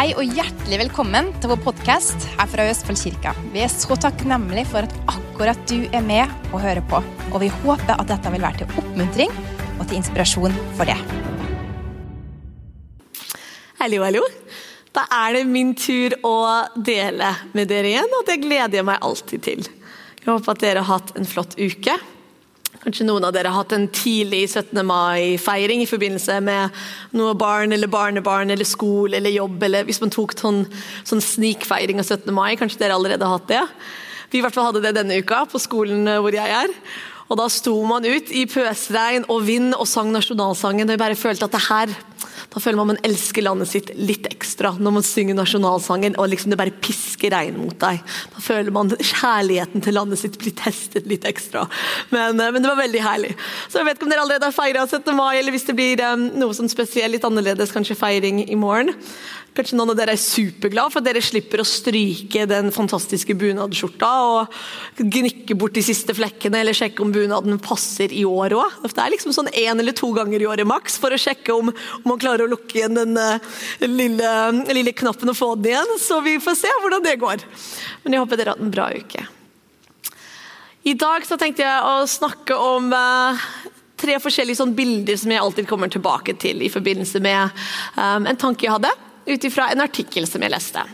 Hei og hjertelig velkommen til vår podkast her fra Østfold kirka. Vi er så takknemlige for at akkurat du er med og hører på. Og vi håper at dette vil være til oppmuntring og til inspirasjon for det. Hallo, hallo. Da er det min tur å dele med dere igjen, og det gleder jeg meg alltid til. Jeg håper at dere har hatt en flott uke. Kanskje noen av dere har hatt en tidlig 17. mai-feiring i forbindelse med noe barn eller barnebarn eller skole eller jobb, eller hvis man tok sånn, sånn snikfeiring av 17. mai. Kanskje dere allerede har hatt det? Vi i hvert fall hadde det denne uka på skolen hvor jeg er. Og Da sto man ut i pøsregn og vind og sang nasjonalsangen. og jeg bare følte at det her da føler man man elsker landet sitt litt ekstra når man synger nasjonalsangen og liksom det bare pisker regn mot deg. Da føler man kjærligheten til landet sitt blir testet litt ekstra. Men, eh, men det var veldig herlig. Så jeg vet ikke om dere allerede har feira 17. mai, eller hvis det blir um, noe som spesielt litt annerledes, kanskje feiring i morgen. Kanskje noen av dere er superglad for at dere slipper å stryke den fantastiske bunadsskjorta og gnikke bort de siste flekkene eller sjekke om bunaden passer i år òg. Det er liksom sånn én eller to ganger i året maks for å sjekke om, om, man klarer å lukke igjen den uh, lille, lille, knappen og få den igjen. Så vi får se hvordan det går. Men jeg håper dere har hatt en bra uke. I dag så tenkte jeg å snakke om uh, tre forskjellige sånn bilder som jeg alltid kommer tilbake til i forbindelse med um, en tanke jeg hadde ut ifra en artikkel som jeg leste.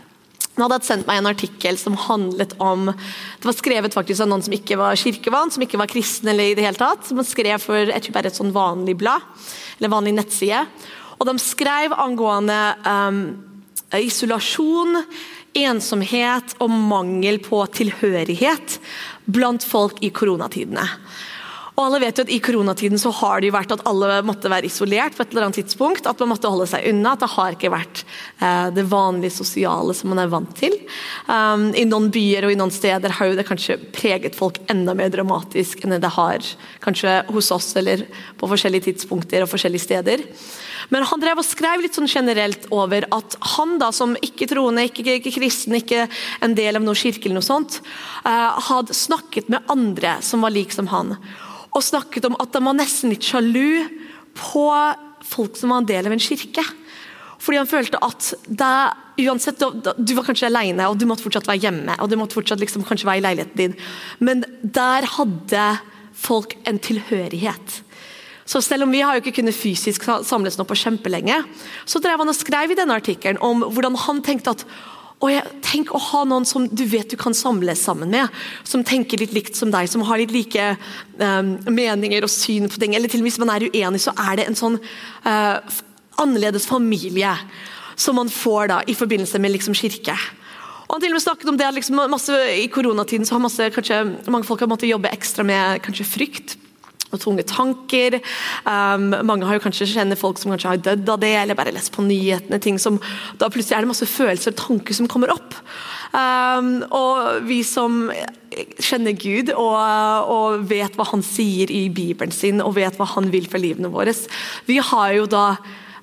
Han hadde sendt meg en artikkel som handlet om Det var skrevet faktisk av noen som ikke var kirkevann, som ikke var kristen eller i det hele tatt. Som skrev for jeg tror bare et sånn vanlig blad, eller vanlig nettside. Og de skrev angående um, isolasjon, ensomhet og mangel på tilhørighet blant folk i koronatidene. Og alle vet jo at I koronatiden så har det jo vært at alle måtte være isolert på et eller annet tidspunkt. At man måtte holde seg unna. At det har ikke vært eh, det vanlige sosiale som man er vant til. Um, I noen byer og i noen steder har jo det kanskje preget folk enda mer dramatisk enn det har kanskje hos oss eller på forskjellige tidspunkter og forskjellige steder. Men han drev og skrev litt sånn generelt over at han da som ikke-troende, ikke, ikke, kristen, ikke en del av noe kirke eller noe sånt, uh, hadde snakket med andre som var lik som han og snakket om at han var nesten litt sjalu på folk som var en del av en kirke. Fordi han følte at det, uansett, Du var kanskje alene og du måtte fortsatt være hjemme. og du måtte fortsatt liksom kanskje være i leiligheten din, Men der hadde folk en tilhørighet. Så selv om vi har jo ikke kunnet fysisk samles nå på kjempelenge, så drev han og skrev i denne artikkelen om hvordan han tenkte at og jeg, Tenk å ha noen som du vet du kan samles sammen med, som tenker litt likt som deg, som har litt like um, meninger og syn på ting. Eller til og med hvis man er uenig, så er det en sånn uh, annerledes familie som man får da i forbindelse med liksom kirke. Og han til og med snakket om det liksom masse, I koronatiden så har masse, kanskje, mange folk har måttet jobbe ekstra med kanskje frykt og tunge tanker. Um, mange har jo kanskje kjenner folk som kanskje har dødd av det, eller bare lest på nyhetene. ting som, Da plutselig er det masse følelser og tanker som kommer opp. Um, og vi som kjenner Gud og, og, vet hva han sier i Bibelen sin, og vet hva han vil for livene våre, vi har jo da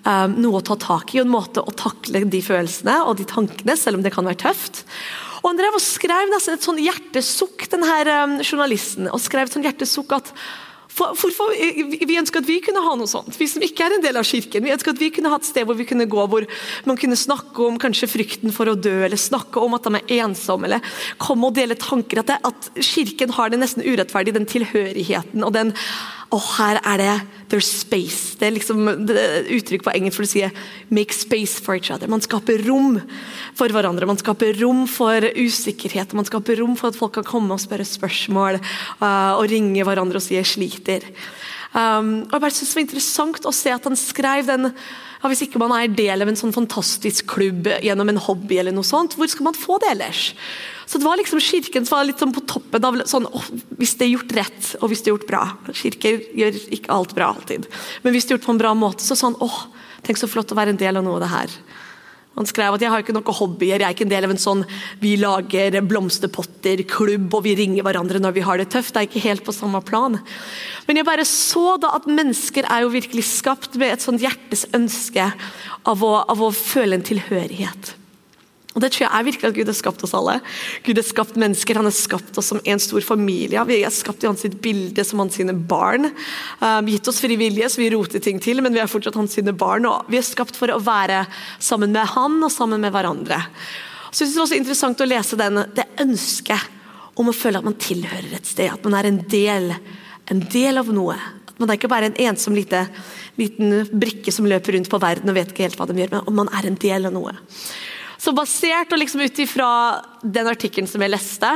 um, noe å ta tak i, og en måte å takle de følelsene og de tankene, selv om det kan være tøft. Og Han drev og skrev nesten et sånn hjertesukk, denne um, journalisten, og skrev et sånn hjertesukk at hvorfor, vi ønsker at vi kunne ha noe sånt, vi som ikke er en del av kirken. Vi ønsker at vi kunne ha et sted hvor vi kunne gå hvor man kunne snakke om kanskje frykten for å dø, eller snakke om at de er ensomme, eller komme og dele tanker. At, det, at kirken har det nesten urettferdig, den tilhørigheten og den og her er det there's space. Det er liksom uttrykk på engelsk for å si 'make space for each other'. Man skaper rom for hverandre. Man skaper rom for usikkerhet. Man skaper rom for at folk kan komme og spørre spørsmål uh, og ringe hverandre og si 'jeg sliter'. Um, og jeg bare synes Det var interessant å se at han skrev den ja, Hvis ikke man er del av en sånn fantastisk klubb gjennom en hobby, eller noe sånt, hvor skal man få det ellers? Så det var liksom Kirken som var litt sånn på toppen av sånn oh, Hvis det er gjort rett, og hvis det er gjort bra Kirker gjør ikke alt bra alltid, men hvis det er gjort på en bra måte, så sånn åh, tenk så flott å være en del av noe av det her. Han skrev at jeg har ikke noen hobbyer, jeg er ikke en del av en sånn vi lager blomsterpotter-klubb og vi ringer hverandre når vi har det tøft. Det er ikke helt på samme plan. Men jeg bare så da at mennesker er jo virkelig skapt med et sånt hjertes ønske av å, av å føle en tilhørighet. Og Det tror jeg er virkelig at Gud har skapt oss alle. Gud har skapt mennesker, han har skapt oss som en stor familie. Vi er skapt i hans bilde som hans sine barn. Um, gitt oss fri vilje, så vi roter ting til, men vi er fortsatt hans sine barn. og Vi er skapt for å være sammen med han og sammen med hverandre. Så jeg synes Det var også interessant å lese den, det ønsket om å føle at man tilhører et sted. At man er en del, en del av noe. At man er ikke bare en ensom lite, liten brikke som løper rundt på verden og vet ikke helt hva de gjør, men man er en del av noe. Så basert og liksom ut ifra den artikkelen som jeg leste,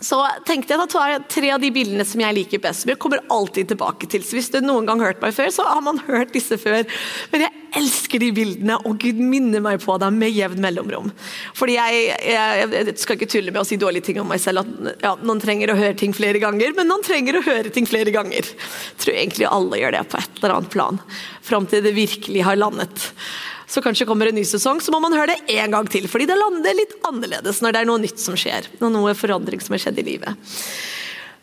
så tenkte jeg at tre av de bildene som jeg liker best. som jeg kommer alltid tilbake til. Så Hvis du noen gang har hørt meg før, så har man hørt disse før. Men jeg elsker de bildene, og Gud minner meg på dem med jevn mellomrom. Fordi jeg, jeg, jeg, skal ikke tulle med å si dårlige ting om meg selv. at ja, Noen trenger å høre ting flere ganger, men noen trenger å høre ting flere ganger. Jeg tror egentlig alle gjør det på et eller annet plan. Fram til det virkelig har landet så kanskje kommer en ny sesong, så må man høre det en gang til. Fordi det lander litt annerledes når det er noe nytt som skjer. Og noe forandring som har skjedd i livet.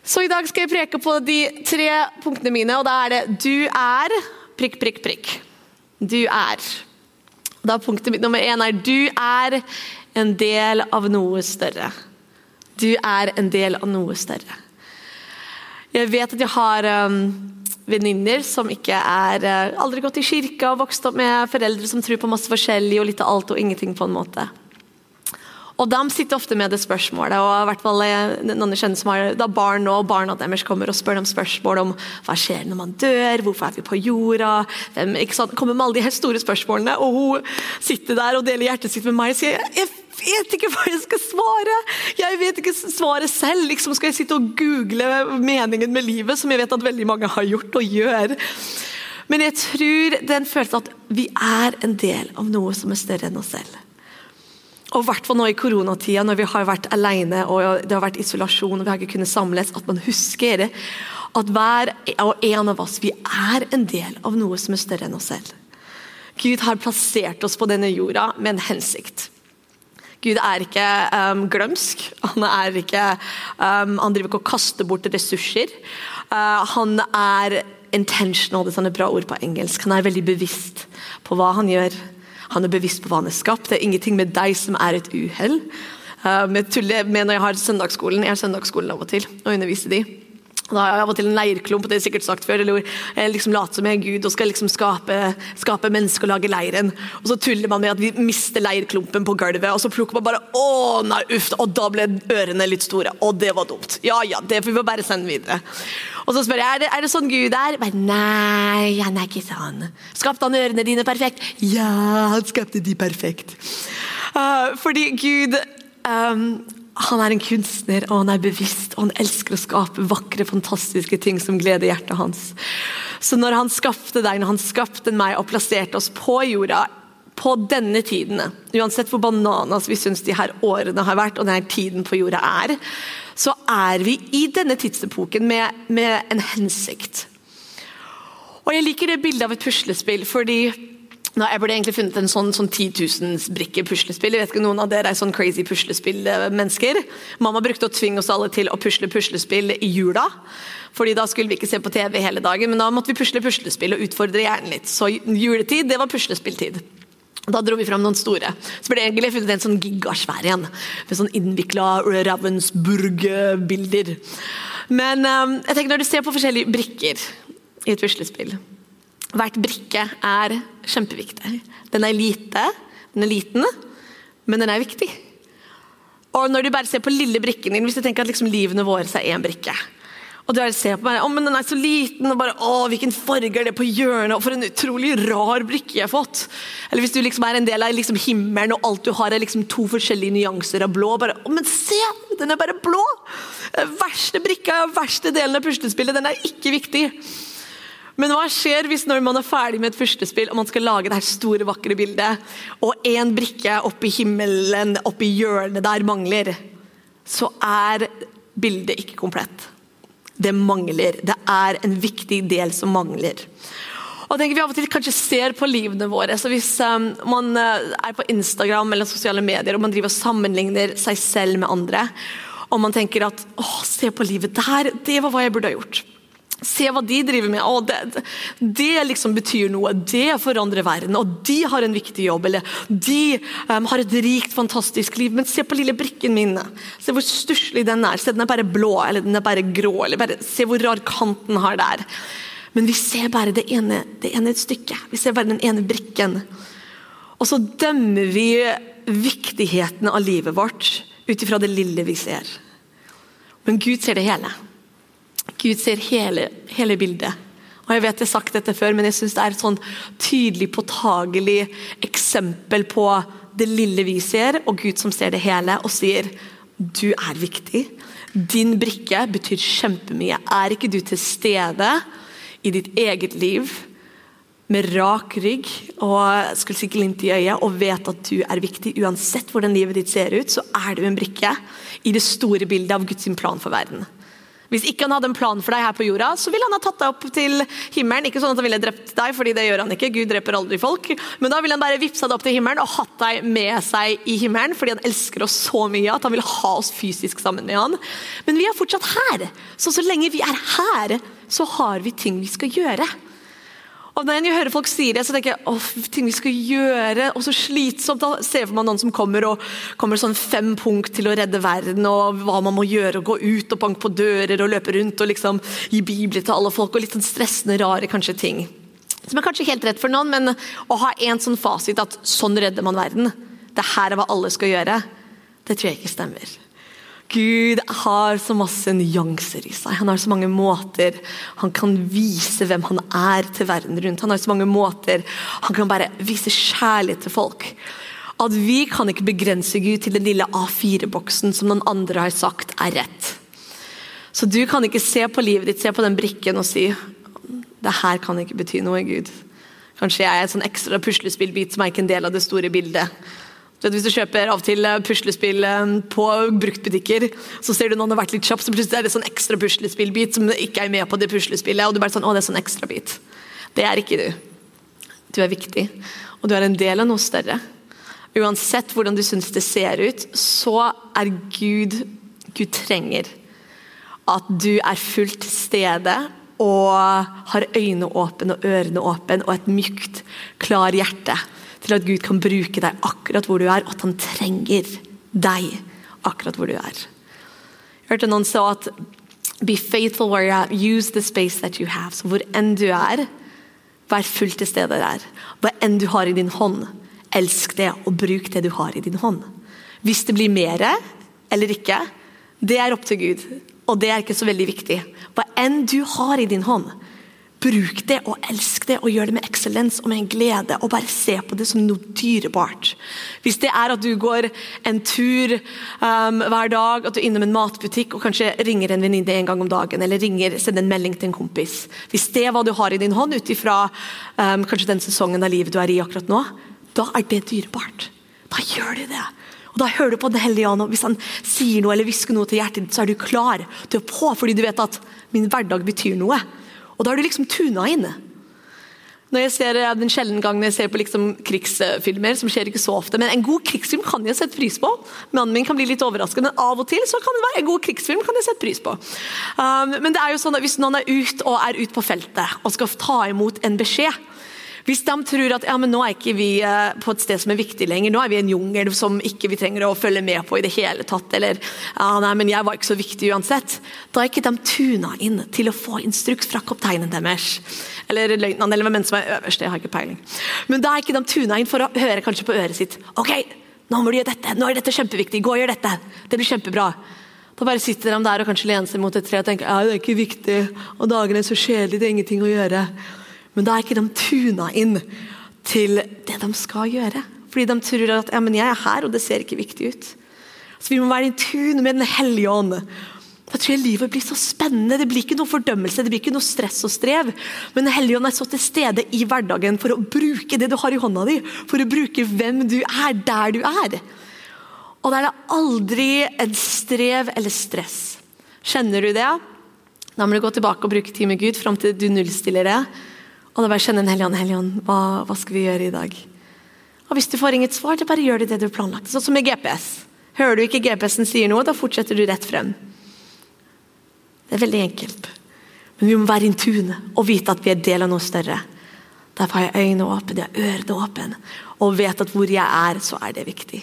Så i dag skal jeg preke på de tre punktene mine, og da er det du er prikk, prikk, prikk. Du er. Da Punktet mitt nummer én er du er en del av noe større. Du er en del av noe større. Jeg vet at jeg har um, venninner som ikke er eh, aldri gått i kirka og vokst opp med foreldre som tror på masse forskjellig og litt av alt og ingenting på en måte. Og De sitter ofte med det spørsmålet, og i hvert fall eh, noen kjenner som har da barn og barna deres kommer og spør dem spørsmål om hva skjer når man dør, hvorfor er vi på jorda? Hvem? Kommer med alle de her store spørsmålene, og hun sitter der og deler hjertet sitt med meg og sier jeg vet ikke hva jeg skal svare! Jeg vet ikke svaret selv. Liksom skal jeg sitte og google meningen med livet, som jeg vet at veldig mange har gjort og gjør. Men jeg tror den følelsen at vi er en del av noe som er større enn oss selv. Og hvert fall nå i koronatida, når vi har vært alene og det har vært isolasjon og vi har ikke kunnet samles, at man husker at hver og en av oss vi er en del av noe som er større enn oss selv. Gud har plassert oss på denne jorda med en hensikt. Gud er ikke um, glømsk. Han, er ikke, um, han driver ikke og kaster bort ressurser. Uh, han er intentional, det er sånne bra ord på engelsk. Han er veldig bevisst på hva han gjør. Han er bevisst på hva han er skapt. Det er ingenting med deg som er et uhell. Uh, med tulle med når jeg har søndagsskolen. Jeg har søndagsskolen av og til og underviser de. Da har jeg av og til en leirklump, det er sikkert sagt før, eller jeg liksom later som jeg er Gud og skal liksom skape, skape mennesker og lage leiren. Og så tuller man med at vi mister leirklumpen på gulvet, og så plukker man bare Å, nei, uff, og da ble ørene litt store. Og det var dumt. Ja ja, det får vi bare sende videre. Og så spør jeg er det, er det sånn Gud er. Men nei, han er ikke sånn. Skapte han ørene dine perfekt? Ja, han skapte de perfekt. Uh, fordi Gud um, han er en kunstner, og han er bevisst, og han elsker å skape vakre, fantastiske ting som gleder hjertet hans. Så når han skapte deg, når han skapte meg og plasserte oss på jorda, på denne tiden, uansett hvor bananas vi syns de her årene har vært, og denne tiden på jorda er, så er vi i denne tidsepoken med, med en hensikt. Og Jeg liker det bildet av et puslespill, fordi Nei, jeg burde egentlig funnet en sånn, sånn 10 000 brikker puslespill. Jeg vet ikke Noen av dere er sånn crazy puslespill-mennesker. Mamma brukte å tvinge oss alle til å pusle puslespill i jula. Fordi Da skulle vi ikke se på TV hele dagen, men da måtte vi pusle puslespill og utfordre hjernen litt. Så juletid, det var puslespilltid. Da dro vi fram noen store. Så ble det egentlig funnet en sånn gigasvær igjen. Med sånn innvikla Ravensburg-bilder. Men um, jeg tenker når du ser på forskjellige brikker i et puslespill Hvert brikke er kjempeviktig. Den er lite, den er liten, men den er viktig. Og når du bare ser på lille brikken din, hvis du tenker at liksom livene våre er én brikke og du ser på meg, å, men den er så liten, og bare, å, hvilken farge er det på hjørnet, og for en utrolig rar brikke jeg har fått. Eller hvis du liksom er en del av liksom himmelen, og alt du har er liksom to forskjellige nyanser av blå. bare, å, men se, den er bare blå! Den Verste brikka, verste delen av puslespillet, den er ikke viktig. Men hva skjer hvis når man er ferdig med et førstespill og man skal lage det her store, vakre bildet, og én brikke oppi himmelen, oppi hjørnet der, mangler? Så er bildet ikke komplett. Det mangler. Det er en viktig del som mangler. Og jeg tenker Vi av og til kanskje ser på livene våre. så Hvis um, man uh, er på Instagram eller sosiale medier og man driver og sammenligner seg selv med andre, og man tenker at å, se på livet der, det var hva jeg burde ha gjort. Se hva de driver med. Å, det, det liksom betyr noe. Det forandrer verden. Og de har en viktig jobb. Eller de um, har et rikt, fantastisk liv. Men se på lille brikken min. Se hvor stusslig den er. Se, den er bare blå, eller den er bare grå. Eller bare, se hvor rar kanten har der. Men vi ser bare det ene, det ene stykket. Vi ser bare den ene brikken. Og så dømmer vi viktigheten av livet vårt ut ifra det lille vi ser. Men Gud ser det hele. Gud ser hele, hele bildet. Og Jeg vet jeg har sagt dette før, men jeg synes det er et sånn tydelig, påtagelig eksempel på det lille vi ser, og Gud som ser det hele og sier du er viktig. Din brikke betyr kjempemye. Er ikke du til stede i ditt eget liv med rak rygg og glimt i øyet og vet at du er viktig, uansett hvordan livet ditt ser ut, så er du en brikke i det store bildet av Guds plan for verden. Hvis ikke han hadde en plan for deg her på jorda, så ville han ha tatt deg opp til himmelen. Ikke sånn at han ville drept deg, fordi det gjør han ikke. Gud dreper aldri folk. Men da ville han bare vippsa deg opp til himmelen og hatt deg med seg i himmelen, fordi han elsker oss så mye at han vil ha oss fysisk sammen med han. Men vi er fortsatt her. Så så lenge vi er her, så har vi ting vi skal gjøre. Og Når jeg hører folk si det, så tenker jeg åh, ting vi skal gjøre, og så slitsomt. Da ser meg noen som kommer og kommer sånn fem punkt til å redde verden, og hva man må gjøre, og gå ut og banke på dører og løpe rundt og liksom gi bibler til alle folk, og litt sånn stressende, rare kanskje ting. Som er kanskje helt rett for noen, men å ha en sånn fasit at sånn redder man verden, det her er hva alle skal gjøre, det tror jeg ikke stemmer. Gud har så masse nyanser i seg. Han har så mange måter han kan vise hvem han er til verden rundt. Han har så mange måter han kan bare vise kjærlighet til folk. At vi kan ikke begrense Gud til den lille A4-boksen som noen andre har sagt er rett. Så du kan ikke se på livet ditt, se på den brikken og si det her kan ikke bety noe, Gud. Kanskje jeg er en sånn ekstra puslespillbit som er ikke en del av det store bildet. Hvis du kjøper av og til eh, puslespill eh, på bruktbutikker, så ser du noen har vært litt kjapp, så plutselig er det sånn ekstra puslespillbit som ikke er med på det puslespillet. og du bare sånn, å det er sånn ekstra bit. Det er ikke du. Du er viktig, og du er en del av noe større. Uansett hvordan du syns det ser ut, så er Gud Gud trenger at du er fullt til stede og har øynene åpne og ørene åpne og et mykt, klar hjerte til at Gud kan bruke deg akkurat hvor du er, og at han trenger deg akkurat hvor du er. Jeg hørte noen sa at Be faithful where you are. Use the space that you have. Så hvor enn du er, vær fullt til stede der. Hva enn du har i din hånd, elsk det, og bruk det du har i din hånd. Hvis det blir mer eller ikke, det er opp til Gud. Og det er ikke så veldig viktig. Hva enn du har i din hånd, Bruk det og elsk det og gjør det med eksellens og med en glede. og Bare se på det som noe dyrebart. Hvis det er at du går en tur um, hver dag, at du er innom en matbutikk og kanskje ringer en venninne en gang om dagen, eller ringer, sender en melding til en kompis. Hvis det er hva du har i din hånd ut ifra um, kanskje den sesongen av livet du er i akkurat nå, da er det dyrebart. Da gjør du det. Og Da hører du på Den hellige ånd. Hvis han sier noe eller hvisker noe til hjertet ditt, så er du klar. til å på fordi du vet at min hverdag betyr noe. Og da har du liksom tuna inn. Når jeg ser Den sjelden gangen jeg ser på liksom krigsfilmer, som skjer ikke så ofte, men en god krigsfilm kan jeg sette pris på. Mannen min kan bli litt overrasket, men av og til så kan det være en god krigsfilm kan jeg sette pris på. Um, men det er jo sånn at hvis noen er ute og er ute på feltet og skal ta imot en beskjed, hvis de tror at ja, men nå er ikke vi eh, på et sted som er viktig lenger, nå er vi i en jungel som ikke vi trenger å følge med på i det hele tatt, eller ja, nei, men jeg var ikke så viktig uansett, da er ikke de tuna inn til å få instruks fra kapteinen deres. Eller løytnant, eller hvem som er øverst, jeg har ikke peiling. Men da er ikke de tuna inn for å høre kanskje på øret sitt. OK, nå må du gjøre dette, nå er dette kjempeviktig, gå og gjør dette. Det blir kjempebra. Da bare sitter de der og kanskje lener seg mot et tre og tenker ja, det er ikke viktig, og dagen er så kjedelige, det er ingenting å gjøre. Men da er ikke de tuna inn til det de skal gjøre. Fordi de tror at ja, jeg er her, og det ser ikke viktig ut. Så Vi må være i tune med Den hellige ånd. Da tror jeg livet blir så spennende. Det blir ikke noe fordømmelse, det blir ikke noe stress og strev. Men Den hellige ånd er så til stede i hverdagen for å bruke det du har i hånda di. For å bruke hvem du er, der du er. Og da er det aldri en strev eller stress. Kjenner du det? Da må du gå tilbake og bruke tid med Gud fram til du nullstiller det. Og da bare kjenner en Helligånd, Helligånd, hva, hva skal vi gjøre i dag? Og Hvis du får inget svar, så bare gjør du det du har planlagt. Sånn som med GPS. Hører du ikke GPS-en sier noe, da fortsetter du rett frem. Det er veldig enkelt. Men vi må være intune og vite at vi er del av noe større. Derfor har jeg øynene åpne, jeg har ørene åpne, og vet at hvor jeg er, så er det viktig.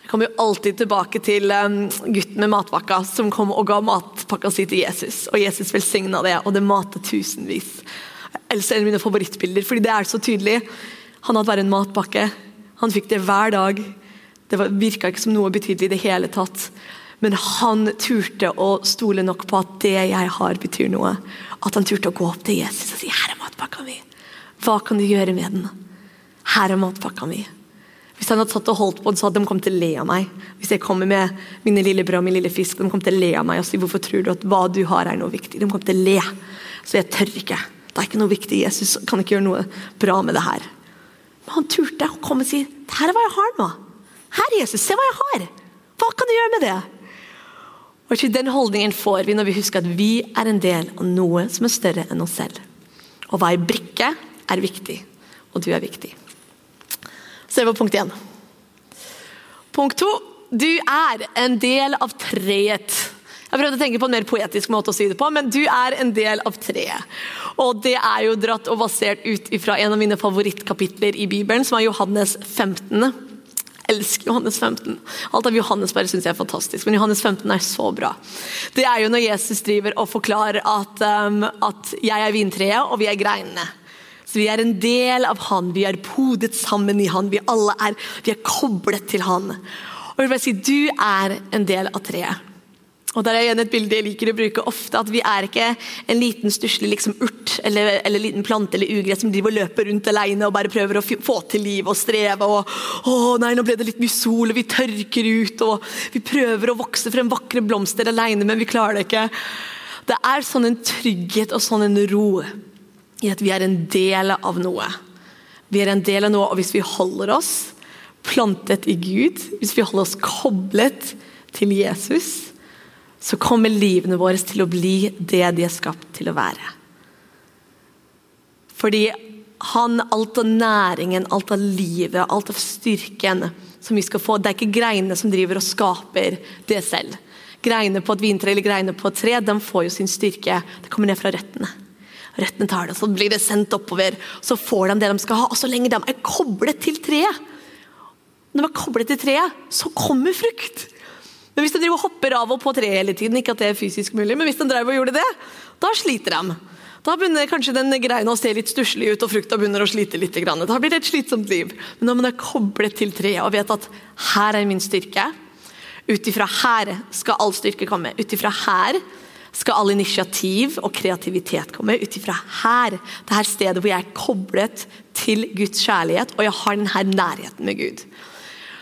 Jeg kommer jo alltid tilbake til um, gutten med matpakka som kom og ga matpakka si til Jesus. Og Jesus velsigna det, og det matet tusenvis. Jeg elsker en av mine favorittbilder, fordi det er så tydelig. Han hadde bare en matpakke. Han fikk det hver dag. Det virka ikke som noe betydelig i det hele tatt. Men han turte å stole nok på at det jeg har, betyr noe. At han turte å gå opp til Jesus og si 'Her er matpakka mi'. Hva kan du gjøre med den? Her er matpakka mi. Hvis han hadde satt og holdt på den, så hadde de kommet til å le av meg. Hvis jeg kommer med mine lille brød og min lille fisk, de kommer til å le av meg og si hvorfor tror du at hva du har er noe viktig. De kommer til å le. Så jeg tør ikke. Det er ikke noe viktig. Jesus kan ikke gjøre noe bra med det her. Men han turte å komme og si her er hva jeg har nå. Her, Jesus, se hva jeg har. Hva kan du gjøre med det? Og Den holdningen får vi når vi husker at vi er en del av noe som er større enn oss selv. Å være brikke er viktig, og du er viktig. Se på punkt én. Punkt to. Du er en del av treet. Jeg prøvde å tenke på en mer poetisk måte å si det på, men du er en del av treet. Og det er jo dratt og basert ut fra en av mine favorittkapitler i Bibelen, som er Johannes 15. Jeg elsker Johannes 15. Alt av Johannes bare syns jeg er fantastisk, men Johannes 15 er så bra. Det er jo når Jesus driver og forklarer at, um, at jeg er vintreet, og vi er greinene. Så Vi er en del av han, vi er podet sammen i han, vi alle er, vi er koblet til han. Og jeg vil bare si, Du er en del av treet. Og der er igjen et bilde jeg liker å bruke ofte, at Vi er ikke en liten stusslig liksom urt eller, eller liten plante eller ugress som driver og løper rundt alene og bare prøver å få til liv og streve. og å nei, nå ble det litt mye sol, og vi tørker ut. og Vi prøver å vokse frem vakre blomster alene, men vi klarer det ikke. Det er sånn en trygghet og sånn en ro i at vi er en del av noe. Vi er en del av noe, og hvis vi holder oss plantet i Gud, hvis vi holder oss koblet til Jesus, så kommer livene våre til å bli det de er skapt til å være. Fordi han, alt av næringen, alt av livet, alt av styrken som vi skal få, det er ikke greinene som driver og skaper det selv. Greinene på et vintre eller greinene på et tre de får jo sin styrke. Det kommer ned fra røttene. Røttene tar det, så blir det sendt oppover. Så får de det de skal ha. Og så lenge de er koblet til treet, når de er koblet til treet, så kommer frukt. Men hvis de driver og hopper av og på treet hele tiden, ikke at det er fysisk mulig, men hvis de drev og gjorde det, da sliter de. Da begynner kanskje den greina å se litt stusslig ut, og frukta begynner å slite litt. Da blir det et slitsomt liv. Men når man er koblet til treet og vet at her er min styrke, ut ifra her skal all styrke komme, ut ifra her skal all initiativ og kreativitet komme ut ifra her. Det her stedet hvor jeg er koblet til Guds kjærlighet, og jeg har denne nærheten med Gud.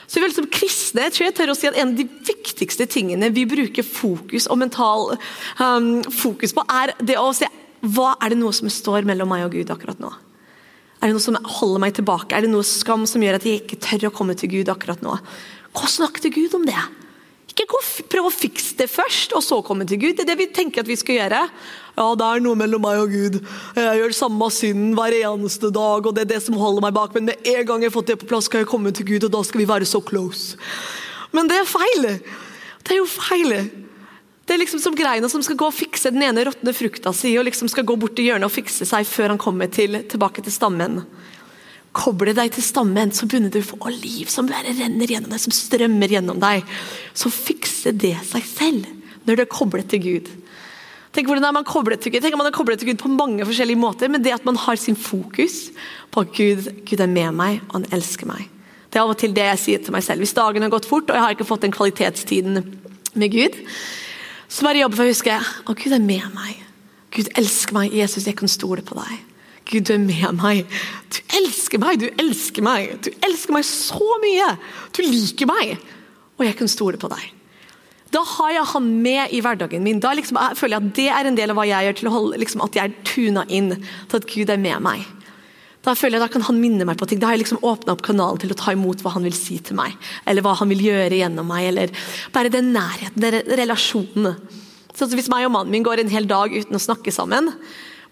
Så vel, Som kristne jeg tror jeg tør å si at en av de viktigste tingene vi bruker fokus og mental um, fokus på, er det å se hva er det noe som står mellom meg og Gud akkurat nå. Er det noe som holder meg tilbake? Er det noe skam som gjør at jeg ikke tør å komme til Gud akkurat nå? Gå og snakk til Gud om det. Gå, prøv å fikse det først, og så komme til Gud. Det er det vi tenker at vi skal gjøre. Ja, det er noe mellom meg og Gud. Jeg gjør samme synden hver eneste dag, og det er det som holder meg bak. Men med en gang jeg har fått det på plass, skal jeg komme til Gud, og da skal vi være så close. Men det er feil! Det er jo feil. Det er liksom som greina som skal gå og fikse den ene råtne frukta si, og liksom skal gå bort i hjørnet og fikse seg før han kommer til, tilbake til stammen. Koble deg til stammen, så begynner du å få liv som bare renner gjennom deg, som strømmer gjennom deg. Så fikser det seg selv når du er koblet til Gud. Tenk hvordan er man koblet til Gud Tenk man er koblet til Gud på mange forskjellige måter, men det at man har sin fokus på at Gud, Gud er med meg, og han elsker meg. Det er av og til det jeg sier til meg selv. Hvis dagen har gått fort, og jeg har ikke fått den kvalitetstiden med Gud, så bare jobber for å huske at Gud er med meg. Gud elsker meg. Jesus, jeg kan stole på deg. Gud, er med meg. Du elsker meg, du elsker meg. Du elsker meg så mye. Du liker meg. Og jeg kan stole på deg. Da har jeg han med i hverdagen min. Da liksom, jeg føler jeg at det er en del av hva jeg gjør til å holde liksom, at jeg er tuna inn til at Gud er med meg. Da føler jeg da kan han minne meg på ting. Da har jeg liksom åpna opp kanalen til å ta imot hva han vil si til meg. Eller hva han vil gjøre gjennom meg. Eller bare den nærheten, den relasjonen. Så Hvis meg og mannen min går en hel dag uten å snakke sammen,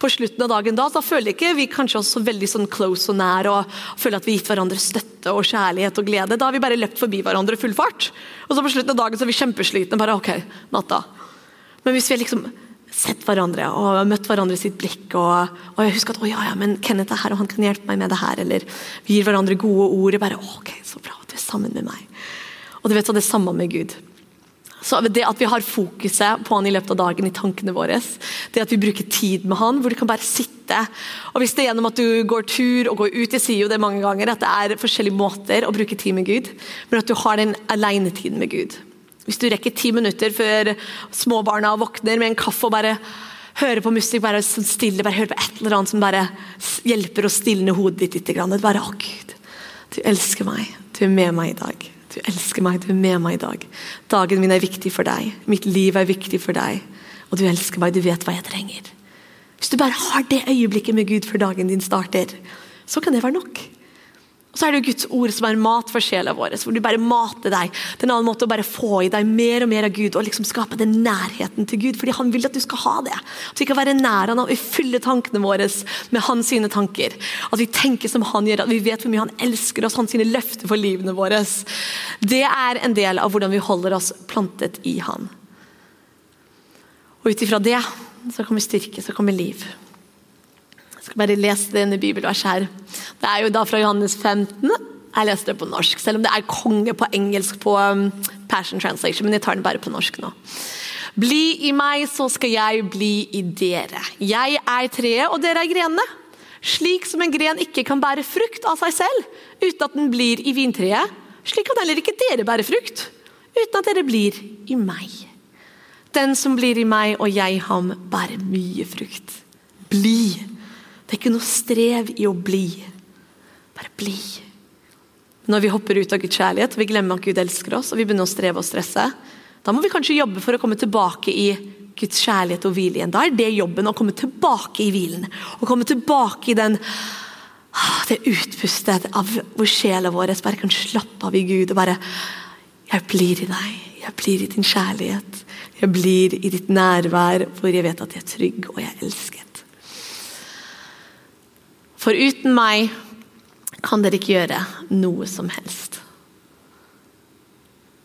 på slutten av dagen da, så føler ikke vi kanskje oss så veldig sånn close og nær og føler at vi har gitt hverandre støtte og kjærlighet og glede. Da har vi bare løpt forbi hverandre full fart. Og så på slutten av dagen så er vi kjempeslitne. bare ok, natta. Men hvis vi har liksom sett hverandre og møtt hverandre sitt blikk. Og, og jeg husker at å, ja, ja, men Kenneth er her, og han kan hjelpe meg med det her. Eller vi gir hverandre gode ord. bare, ok, Så bra at du er sammen med meg. Og du vet så Det er samme med Gud. Så det At vi har fokuset på han i løpet av dagen i tankene våre, det at vi bruker tid med han, hvor du kan bare sitte. Og Hvis det er gjennom at du går tur og går ut, jeg sier jo det mange ganger, at det er forskjellige måter å bruke tid med Gud, men at du har den alenetiden med Gud. Hvis du rekker ti minutter før småbarna våkner med en kaffe og bare hører på musikk bare stille, bare hører på et eller annet som bare hjelper å stilne hodet ditt litt. Bare, å Gud, du elsker meg. Du er med meg i dag. Du elsker meg, du er med meg i dag. Dagen min er viktig for deg. Mitt liv er viktig for deg. Og du elsker meg, du vet hva jeg trenger. Hvis du bare har det øyeblikket med Gud før dagen din starter, så kan det være nok. Og så er det jo Guds ord som er mat for sjela vår, hvor du bare mater deg. Det er en annen måte å bare få i deg mer og mer av Gud og liksom skape den nærheten til Gud. Fordi han vil at du skal ha det. At vi kan være nær han og fylle tankene våre med hans sine tanker. At vi tenker som han gjør, at vi vet hvor mye han elsker oss, hans sine løfter for livene våre. Det er en del av hvordan vi holder oss plantet i han. Og ut ifra det så kommer styrke, så kommer liv. Skal bare lese denne bibelverset her. Det er jo da fra Johannes 15. Jeg leste det på norsk, selv om det er konge på engelsk på um, Passion Translation. Men jeg tar den bare på norsk nå. Bli i meg, så skal jeg bli i dere. Jeg er treet, og dere er grenene. Slik som en gren ikke kan bære frukt av seg selv uten at den blir i vintreet, slik kan heller ikke dere bære frukt uten at dere blir i meg. Den som blir i meg og jeg ham, bærer mye frukt. Bli det er ikke noe strev i å bli. Bare bli. Når vi hopper ut av Guds kjærlighet, vi glemmer at Gud elsker oss, og vi begynner å streve og stresse, da må vi kanskje jobbe for å komme tilbake i Guds kjærlighet og hvile igjen. Da er det jobben å komme tilbake i hvilen. Å komme tilbake i den ah, det utpustet av hvor sjela vår bare kan slappe av i Gud og bare Jeg blir i deg. Jeg blir i din kjærlighet. Jeg blir i ditt nærvær hvor jeg vet at jeg er trygg og jeg er elsket. For uten meg kan dere ikke gjøre noe som helst.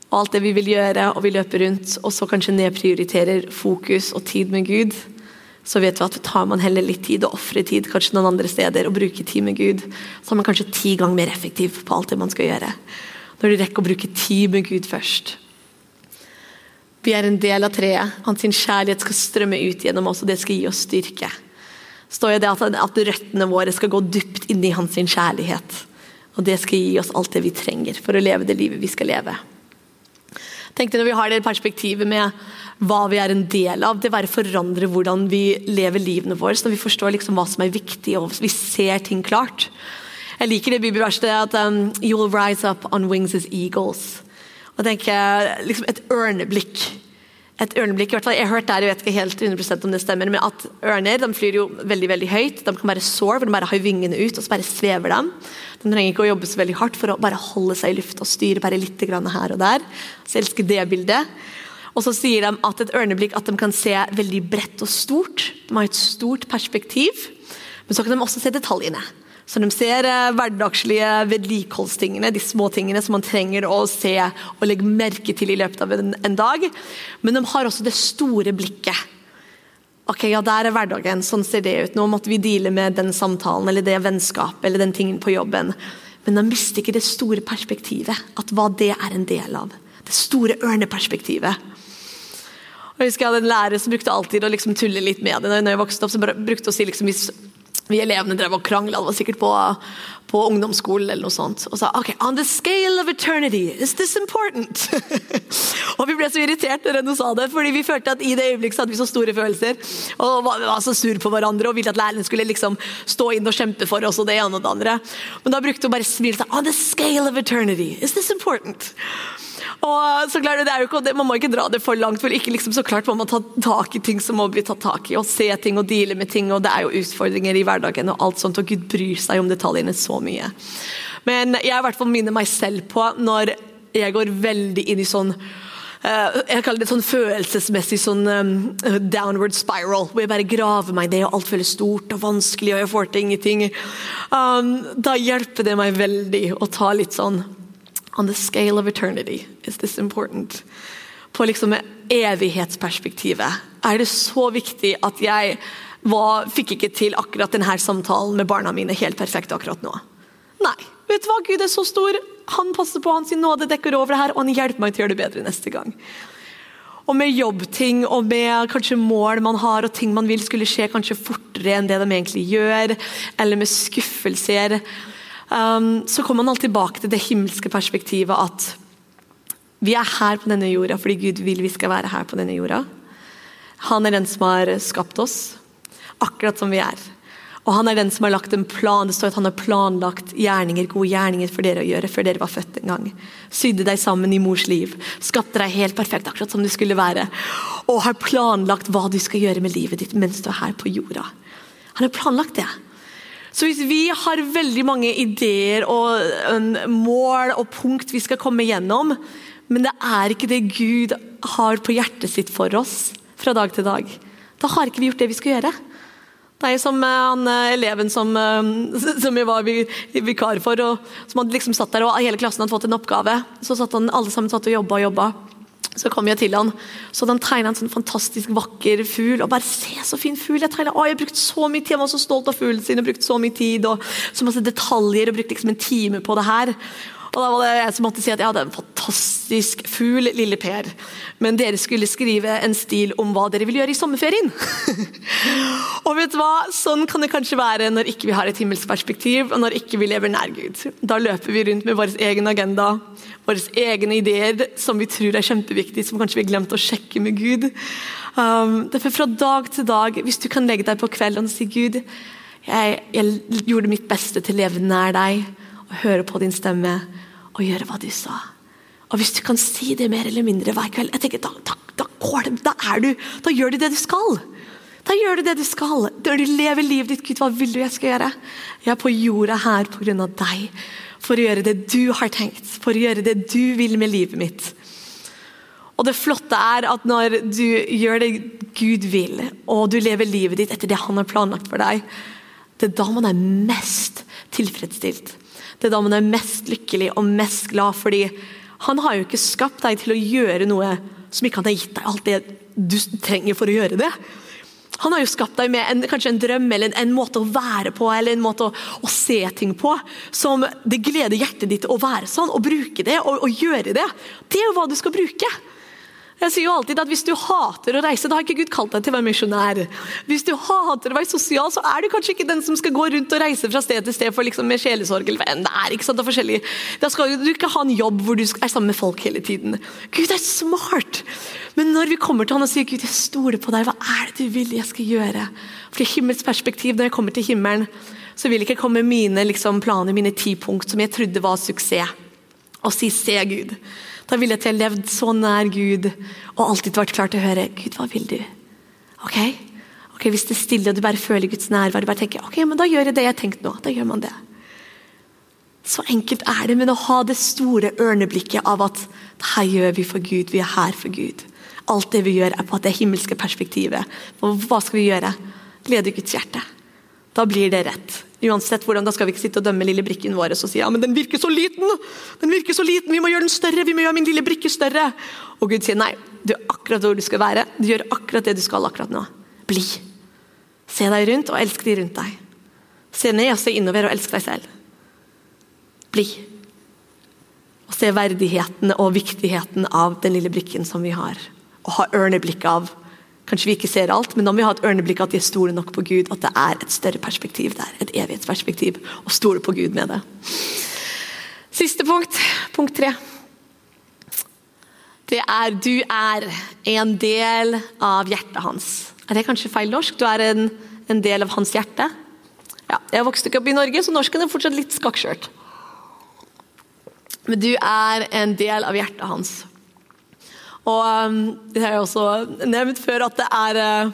Og alt det vi vil gjøre, og vi løper rundt, og så kanskje nedprioriterer fokus og tid med Gud, så vet vi at tar man heller litt tid og ofrer tid kanskje noen andre steder og bruker tid med Gud, så er man kanskje ti ganger mer effektiv på alt det man skal gjøre. Når du rekker å bruke tid med Gud først. Vi er en del av treet. Hans kjærlighet skal strømme ut gjennom oss, og det skal gi oss styrke står det at, at røttene våre skal gå dypt inn i hans kjærlighet. Og det skal gi oss alt det vi trenger for å leve det livet vi skal leve. Tenk deg Når vi har det perspektivet med hva vi er en del av, det bare forandrer hvordan vi lever livene våre. så Når vi forstår liksom hva som er viktig og vi ser ting klart. Jeg liker det bibelverset at um, You will rise up on wings as eagles. Og tenker liksom Et ørneblikk et ørneblikk. i hvert fall Jeg har hørt der, jeg vet ikke helt 100% om det stemmer, men at ørner de flyr jo veldig veldig høyt. De kan bare soar, hvor de bare har vingene ut, og så bare svever dem. De trenger ikke å jobbe så veldig hardt for å bare holde seg i lufta og styre bare litt her og der. Så jeg elsker det bildet. Og så sier de at et ørneblikk at de kan se veldig bredt og stort. De har et stort perspektiv, men så kan de også se detaljene. Så de ser eh, hverdagslige vedlikeholdstingene, de små tingene som man trenger å se og legge merke til i løpet av en, en dag. Men de har også det store blikket. Ok, ja, Der er hverdagen, sånn ser det ut. Nå måtte vi deale med den samtalen eller det vennskapet eller den tingen på jobben. Men de mister ikke det store perspektivet, at hva det er en del av. Det store ørneperspektivet. Jeg husker jeg hadde en lærer som brukte alltid å liksom tulle litt med det. når jeg vokste opp, så brukte å si liksom, vi elevene drev og krangla, det var sikkert på, på, ungdomsskolen eller noe sånt. Og sa ok, on the scale of eternity, is this important? og vi ble så irritert når hun sa det, fordi vi følte at i det øyeblikket hadde vi så store følelser. Og var, var så sur på hverandre og ville at læreren skulle liksom stå inn og kjempe for oss og det ene og det andre. Men da brukte hun bare smil og on the scale of eternity, is this important? Og så klart, det er jo ikke, Man må ikke dra det for langt, for ikke liksom, så klart må man ta tak i ting som må bli tatt tak i, og se ting og deale med ting. og Det er jo utfordringer i hverdagen, og alt sånt, og Gud bryr seg om detaljene så mye. Men jeg i hvert fall minner meg selv på når jeg går veldig inn i sånn Uh, jeg kaller det sånn følelsesmessig sånn um, downward spiral, hvor jeg bare graver meg i det, og alt føles stort og vanskelig, og jeg får til ingenting. Um, da hjelper det meg veldig å ta litt sånn On the scale of eternity, is this important? På liksom evighetsperspektivet er det så viktig at jeg var, fikk ikke til akkurat denne samtalen med barna mine helt perfekt akkurat nå. Nei. Vet du hva? Gud er så stor. Han passer på, hans nåde dekker over det her, og han hjelper meg til å gjøre det bedre neste gang. Og med jobbting og med kanskje mål man har og ting man vil skulle skje kanskje fortere enn det de egentlig gjør, eller med skuffelser, um, så kommer man alltid tilbake til det himmelske perspektivet at vi er her på denne jorda fordi Gud vil vi skal være her på denne jorda. Han er den som har skapt oss, akkurat som vi er. Og han er den som har lagt en plan. Det står at han har planlagt gjerninger, gode gjerninger for dere å gjøre før dere var født en gang. Sydde deg sammen i mors liv. Skapte deg helt perfekt, akkurat som du skulle være. Og har planlagt hva du skal gjøre med livet ditt mens du er her på jorda. Han har planlagt det. Så hvis vi har veldig mange ideer og mål og punkt vi skal komme gjennom, men det er ikke det Gud har på hjertet sitt for oss fra dag til dag, da har ikke vi gjort det vi skal gjøre. Er som eh, han, eh, eleven som, eh, som jeg var vikar for, og som hadde liksom satt der, og hele klassen hadde fått en oppgave. Så satt han, alle sammen satt og jobba og jobba. Så kom jeg til han, så hadde han tegna en sånn fantastisk vakker fugl. og bare se så fin fugl Jeg tegnet, å, jeg har brukt så mye tid, Han var så stolt av fuglen sin og brukt så mye tid og så masse detaljer og brukt liksom en time på det her. Og da var det jeg som måtte si at jeg hadde en fantastisk fugl, lille Per. Men dere skulle skrive en stil om hva dere vil gjøre i sommerferien. og vet du hva? Sånn kan det kanskje være når ikke vi har et himmelsk perspektiv, og når ikke vi lever nær Gud. Da løper vi rundt med vår egen agenda, våre egne ideer som vi tror er kjempeviktige, som kanskje vi har glemt å sjekke med Gud. Um, derfor fra dag til dag, hvis du kan legge deg på kvelden og si Gud, jeg, jeg gjorde mitt beste til å leve nær deg og høre på din stemme og gjøre hva du sa. Og Hvis du kan si det mer eller mindre hver kveld, jeg tenker, da, da, da, det, da, er du, da gjør du det du skal. Da gjør du det du skal. Når du lever livet ditt, Gud, hva vil du jeg skal gjøre? Jeg er på jorda her pga. deg. For å gjøre det du har tenkt. For å gjøre det du vil med livet mitt. Og Det flotte er at når du gjør det Gud vil, og du lever livet ditt etter det han har planlagt for deg, det er da man er mest tilfredsstilt. Det er da man er mest lykkelig og mest glad, fordi han har jo ikke skapt deg til å gjøre noe som ikke han har gitt deg alt det du trenger for å gjøre det. Han har jo skapt deg med en, kanskje en drøm eller en, en, måte å være på eller en måte å, å, se ting på som det gleder hjertet ditt å være sånn, og bruke det og, og gjøre det. Det er jo hva du skal bruke. Jeg sier jo alltid at Hvis du hater å reise, da har ikke Gud kalt deg til å være misjonær. Hvis du hater å være sosial, så er du kanskje ikke den som skal gå rundt og reise fra sted til sted for liksom med sjelesorg. eller hva enn det er, ikke sant, det er forskjellig. Da skal du ikke ha en jobb hvor du er sammen med folk hele tiden. Gud er smart! Men når vi kommer til han og sier Gud, jeg stoler på deg, hva er det du vil jeg skal gjøre? For i himmels perspektiv, når jeg kommer til himmelen, så vil ikke komme mine liksom, planer, mine ti punkt som jeg trodde var suksess, og si se Gud. Da ville jeg til å levd så nær Gud og alltid vært klar til å høre Gud, hva vil du? Ok? Ok, Hvis det er stille og du bare føler Guds nærvær, du bare tenker ok, men da gjør jeg det jeg har tenkt nå. Da gjør man det. Så enkelt er det, men å ha det store ørneblikket av at det her gjør vi for Gud, vi er her for Gud. Alt det vi gjør, er på det himmelske perspektivet. Og hva skal vi gjøre? Glede Guds hjerte. Da blir det rett. Uansett hvordan, Da skal vi ikke sitte og dømme lille brikken vår og si ja, men den virker så liten! Den virker så liten, Vi må gjøre den større! Vi må gjøre min lille brikke større! Og Gud sier nei, du er akkurat hvor du skal være. Du gjør akkurat det du skal akkurat nå. Bli. Se deg rundt og elsk de rundt deg. Se ned og se innover og elsk deg selv. Bli. Og se verdigheten og viktigheten av den lille brikken som vi har. Og ha ørneblikk av Kanskje vi ikke ser alt, men da må vi ha et ørneblikk at de er store nok på Gud. At det er et større perspektiv der, et evighetsperspektiv. Og stole på Gud med det. Siste punkt, punkt tre. Det er du er en del av hjertet hans. Er det kanskje feil norsk? Du er en, en del av hans hjerte? Ja, jeg vokste ikke opp i Norge, så norsken er fortsatt litt skakkskjørt. Men du er en del av hjertet hans. Og um, det har jeg også nevnt før at det er uh,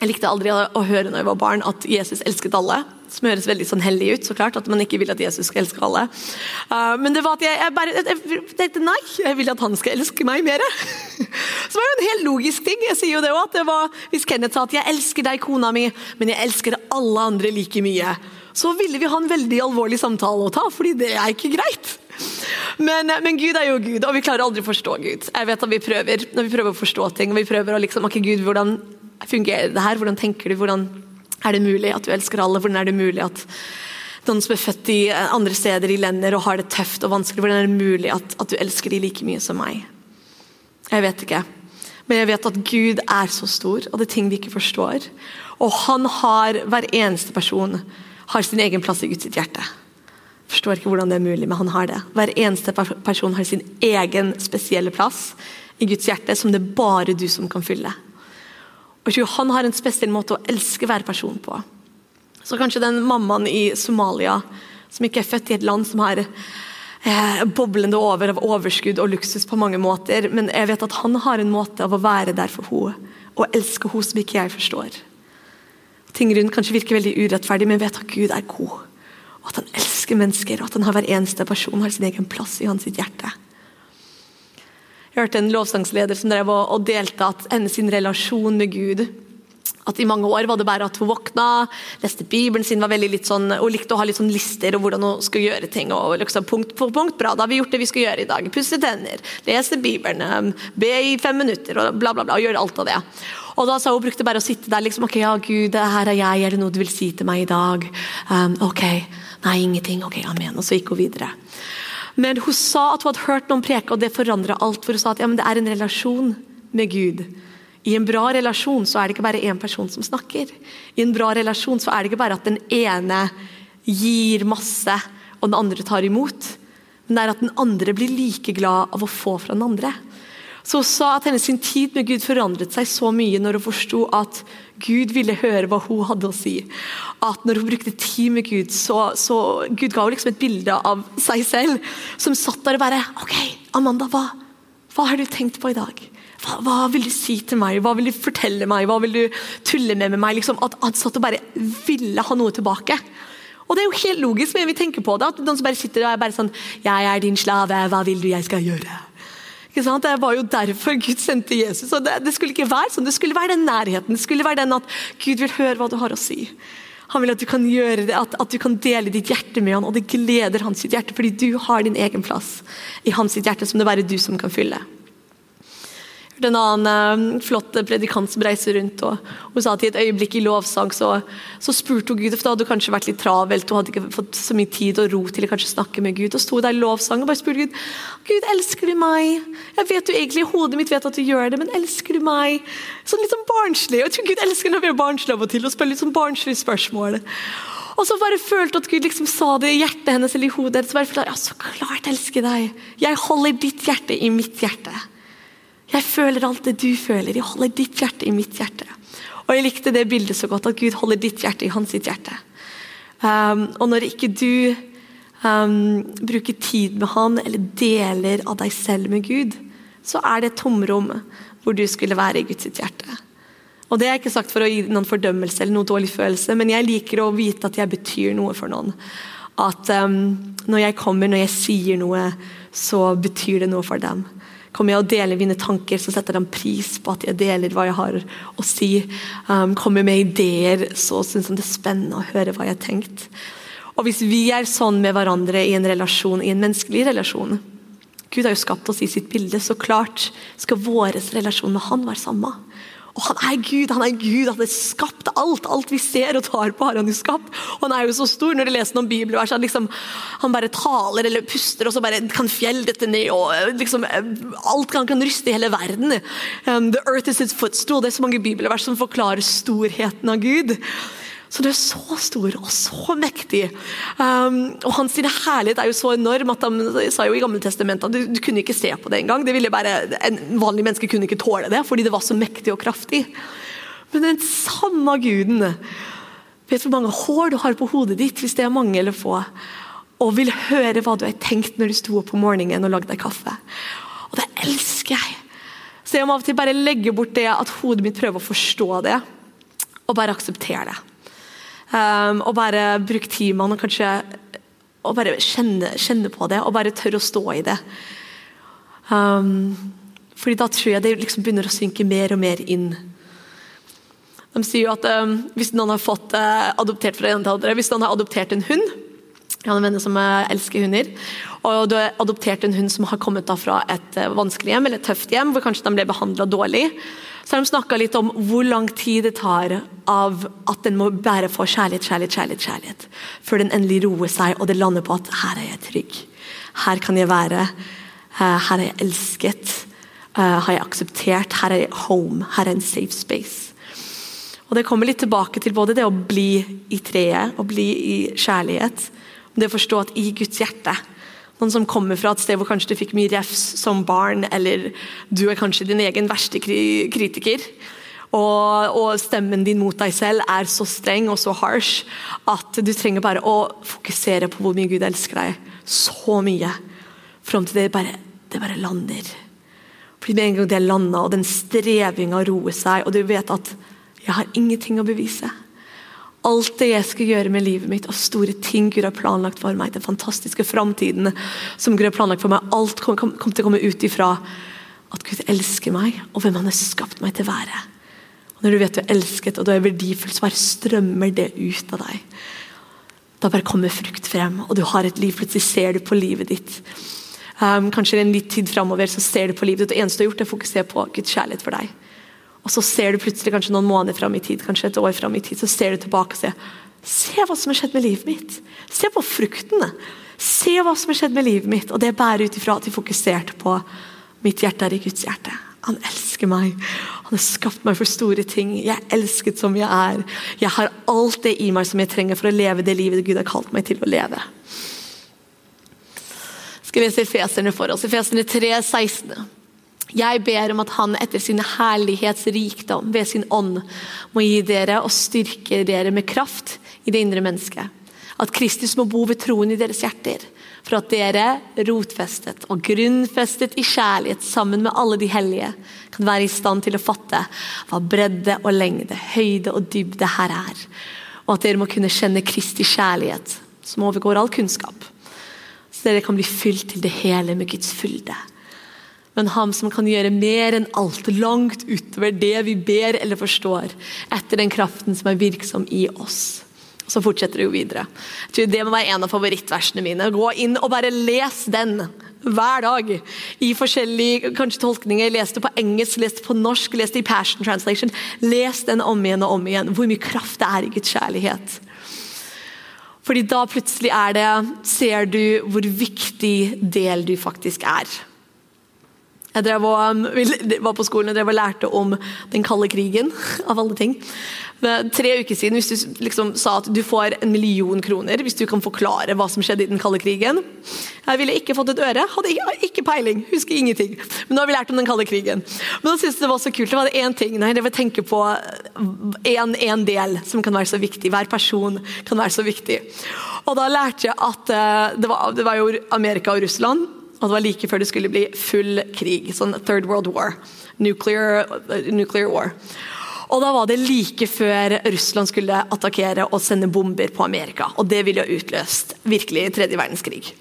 Jeg likte aldri å høre når jeg var barn at Jesus elsket alle. Som høres veldig sånn hellig ut, så klart, at man ikke vil at Jesus skal elske alle. Uh, men det var at jeg, jeg bare jeg tenkte nei, jeg vil at han skal elske meg mer. Så var det en helt logisk ting. Jeg sier jo det også, det var, Hvis Kenneth sa at 'jeg elsker deg, kona mi, men jeg elsker alle andre like mye', så ville vi ha en veldig alvorlig samtale å ta, fordi det er ikke greit. Men, men, Gud er jo Gud, og vi klarer aldri å forstå Gud. Jeg vet at vi prøver når vi prøver å forstå ting. og vi prøver å liksom, ok Gud, Hvordan fungerer det her? Hvordan tenker du? Hvordan er det mulig at du elsker alle? Hvordan er det mulig at noen som er født i andre steder i lender og har det tøft og vanskelig, hvordan er det mulig at, at du elsker de like mye som meg? Jeg vet ikke. Men jeg vet at Gud er så stor, og det er ting vi ikke forstår. Og han har, hver eneste person har sin egen plass i Guds hjerte. Forstår ikke hvordan det er mulig, men han har det. Hver eneste person har sin egen spesielle plass i Guds hjerte, som det er bare du som kan fylle. Og Han har en spesiell måte å elske hver person på. Så kanskje den mammaen i Somalia som ikke er født i et land som har eh, boblende over av overskudd og luksus på mange måter, men jeg vet at han har en måte av å være der for henne og elske henne som ikke jeg forstår. Ting rundt kanskje virker veldig urettferdig, men jeg vet at Gud er god. Og at han elsker mennesker, og at han har hver eneste person har sin egen plass i hans hjerte. Jeg hørte en lovsangsleder som drev og delte at hennes relasjon med Gud at I mange år var det bare at hun våkna, leste Bibelen sin, var veldig litt sånn, hun likte å ha litt sånn lister og hvordan hun skulle gjøre ting. og liksom Punkt for punkt, bra, da har vi gjort det vi skal gjøre i dag. Pusse tenner, lese Bibelen, um, be i fem minutter og bla, bla, bla. og Gjøre alt av det. Og da sa Hun brukte bare å sitte der liksom, ok, ja Gud, her er jeg, er det noe du vil si til meg i dag? Um, ok, nei, ingenting, ok, amen. Og så gikk hun videre. Men hun sa at hun hadde hørt noen preke, og det forandra alt. For hun sa at ja, det er en relasjon med Gud. I en bra relasjon så er det ikke bare én person som snakker. I en bra relasjon så er det ikke bare at den ene gir masse, og den andre tar imot. Men det er at den andre blir like glad av å få fra den andre. Så hun sa at hennes tid med Gud forandret seg så mye når hun forsto at Gud ville høre hva hun hadde å si. At når hun brukte tid med Gud, så, så Gud ga hun liksom et bilde av seg selv. Som satt der og bare OK, Amanda, hva, hva har du tenkt på i dag? Hva, hva, vil du si til meg? Hva vil du fortelle meg? Hva vil du tulle med med meg? Liksom, at han satt og bare ville ha noe tilbake. Og det er jo helt logisk men vi tenker på det. At noen som bare sitter og er bare sånn Jeg er din slave, hva vil du jeg skal gjøre? Det var jo derfor Gud sendte Jesus. og det, det, skulle ikke være sånn. Det skulle være den nærheten. Det skulle være den at Gud vil høre hva du har å si. Han vil at du kan gjøre det, at, at du kan dele ditt hjerte med han, og det gleder hans hjerte, fordi du har din egen plass i hans hjerte som det bare er du som kan fylle en annen uh, flott predikant som reiser rundt. og Hun sa at i et øyeblikk i lovsang så, så spurte hun Gud, for da hadde hun kanskje vært litt travelt, hun hadde ikke fått så mye tid og ro til å kanskje snakke med Gud. og sto der i lovsang og bare spurte Gud Gud, elsker du meg? Jeg vet jo egentlig, Hodet mitt vet at du gjør det, men elsker du meg? Sånn litt sånn barnslig. Jeg tror Gud elsker når vi er barnslige av og til og spør litt sånn barnslige spørsmål. Og så bare følte at Gud liksom sa det i hjertet hennes eller i hodet hennes. så bare følte, ja, så klart elsker deg. Jeg holder ditt hjerte i mitt hjerte. Jeg føler alt det du føler. Jeg holder ditt hjerte i mitt hjerte. Og Jeg likte det bildet så godt, at Gud holder ditt hjerte i hans hjerte. Um, og når ikke du um, bruker tid med han, eller deler av deg selv med Gud, så er det et tomrom hvor du skulle være i Guds hjerte. Og Det er ikke sagt for å gi noen fordømmelse eller noen dårlig følelse, men jeg liker å vite at jeg betyr noe for noen. At um, når jeg kommer, når jeg sier noe, så betyr det noe for dem. Kommer jeg og deler mine tanker, så setter de pris på at jeg deler hva jeg har å si. Um, kommer med ideer, så syns de det er spennende å høre hva jeg har tenkt. Og Hvis vi er sånn med hverandre i en relasjon, i en menneskelig relasjon Gud har jo skapt oss i sitt bilde, så klart skal vår relasjon med Han være samme. Og han er Gud, han er Gud, han har skapt alt. Alt vi ser og tar på, har han jo skapt. Og han er jo så stor. Når du leser noen bibelvers, han, liksom, han bare taler eller puster, og så bare kan fjell dette ned. og liksom, Alt han kan ryste i hele verden. Um, the earth is its footstool. Det er så mange bibelvers som forklarer storheten av Gud. Så du er så stor og så mektig. Um, og hans herlighet er jo så enorm at de sa jo i Gamle Testamentet at du, du kunne ikke se på det engang. Det ville bare, En vanlig menneske kunne ikke tåle det, fordi det var så mektig og kraftig. Men den samme guden Vet hvor mange hår du har på hodet ditt, hvis det er mange eller få? Og vil høre hva du har tenkt når du sto opp om morgenen og lagde deg kaffe. Og det elsker jeg. Så jeg må av og til bare legge bort det at hodet mitt prøver å forstå det, og bare akseptere det. Um, og bare bruke timene og kanskje og bare kjenne, kjenne, på det og bare tørre å stå i det. Um, fordi da tror jeg det liksom begynner å synke mer og mer inn. De sier jo at um, hvis noen har fått uh, adoptert fra en til andre, hvis noen har adoptert en hund, Jeg har en venn som eh, elsker hunder. Og du har adoptert en hund som har kommet fra et eh, vanskelig hjem eller et tøft hjem, hvor kanskje den ble behandla dårlig. Så har de snakka litt om hvor lang tid det tar av at den må bære få kjærlighet, kjærlighet, kjærlighet, kjærlighet, før den endelig roer seg og det lander på at her er jeg trygg. Her kan jeg være. Her er jeg elsket. Har jeg akseptert. Her er jeg home. Her er en safe space. Og Det kommer litt tilbake til både det å bli i treet å bli i kjærlighet. Det å forstå at i Guds hjerte noen som kommer fra et sted hvor kanskje du fikk mye refs som barn, eller du er kanskje din egen verste kritiker. Og, og, stemmen din mot deg selv er så streng og så harsh at du trenger bare å fokusere på hvor mye Gud elsker deg. Så mye. Fram til det bare, det bare lander. Fordi med en gang det landa, og den strevinga roer seg, og du vet at jeg har ingenting å bevise. Alt det jeg skal gjøre med livet mitt, og store ting Gud har planlagt for meg, den fantastiske framtiden som Gud har planlagt for meg, alt kommer kom, kom til å komme ut ifra at Gud elsker meg, og hvem Han har skapt meg til å være. Og Når du vet du er elsket og du er verdifull, så bare strømmer det ut av deg. Da bare kommer frukt frem, og du har et liv. Plutselig ser du på livet ditt. Um, kanskje en litt tid framover så ser du på livet ditt, det eneste du har gjort, er å fokusere på Guds kjærlighet for deg. Og så ser du plutselig kanskje noen måneder fram i tid, kanskje et år fram i tid, så ser du tilbake og sier Se hva som har skjedd med livet mitt. Se på fruktene. Se hva som har skjedd med livet mitt. Og det bærer ut ifra at de fokuserte på mitt hjerte er i Guds hjerte. Han elsker meg. Han har skapt meg for store ting. Jeg er elsket som jeg er. Jeg har alt det i meg som jeg trenger for å leve det livet Gud har kalt meg til å leve. Skal vi se Feserne for oss. Feserne 3, 16. Jeg ber om at Han etter sin herlighetsrikdom ved sin ånd må gi dere og styrke dere med kraft i det indre mennesket. At Kristus må bo ved troen i deres hjerter, for at dere, rotfestet og grunnfestet i kjærlighet sammen med alle de hellige, kan være i stand til å fatte hva bredde og lengde, høyde og dybde her er. Og at dere må kunne kjenne Kristi kjærlighet, som overgår all kunnskap. Så dere kan bli fylt til det hele med Guds fylde men ham som kan gjøre mer enn alt, langt utover det vi ber eller forstår, etter den kraften som er virksom i oss. Så fortsetter det jo videre. Jeg tror Det må være en av favorittversene mine. Gå inn og bare les den hver dag. I forskjellige kanskje tolkninger. Les det på engelsk, les det på norsk, les det i Passion Translation. Les den om igjen og om igjen. Hvor mye kraft det er i Guds kjærlighet. Fordi da plutselig er det Ser du hvor viktig del du faktisk er. Jeg drev og, um, var på skolen og drev og lærte om den kalde krigen, av alle ting. Tre uker siden, hvis du liksom sa at du får en million kroner hvis du kan forklare hva som skjedde i den kalde krigen Jeg ville ikke fått et øre, hadde ikke, peiling, husker ingenting. Men nå har vi lært om den kalde krigen. Men da syntes jeg det var så kult. Det var én ting, det var å tenke på én del som kan være så viktig. Hver person kan være så viktig. Og da lærte jeg at uh, det var, det var jo Amerika og Russland. Og det var like før det skulle bli full krig. Sånn Third World War. Nuclear, nuclear war. Og da var det like før Russland skulle attakkere og sende bomber på Amerika. Og det ville jo utløst virkelig tredje verdenskrig.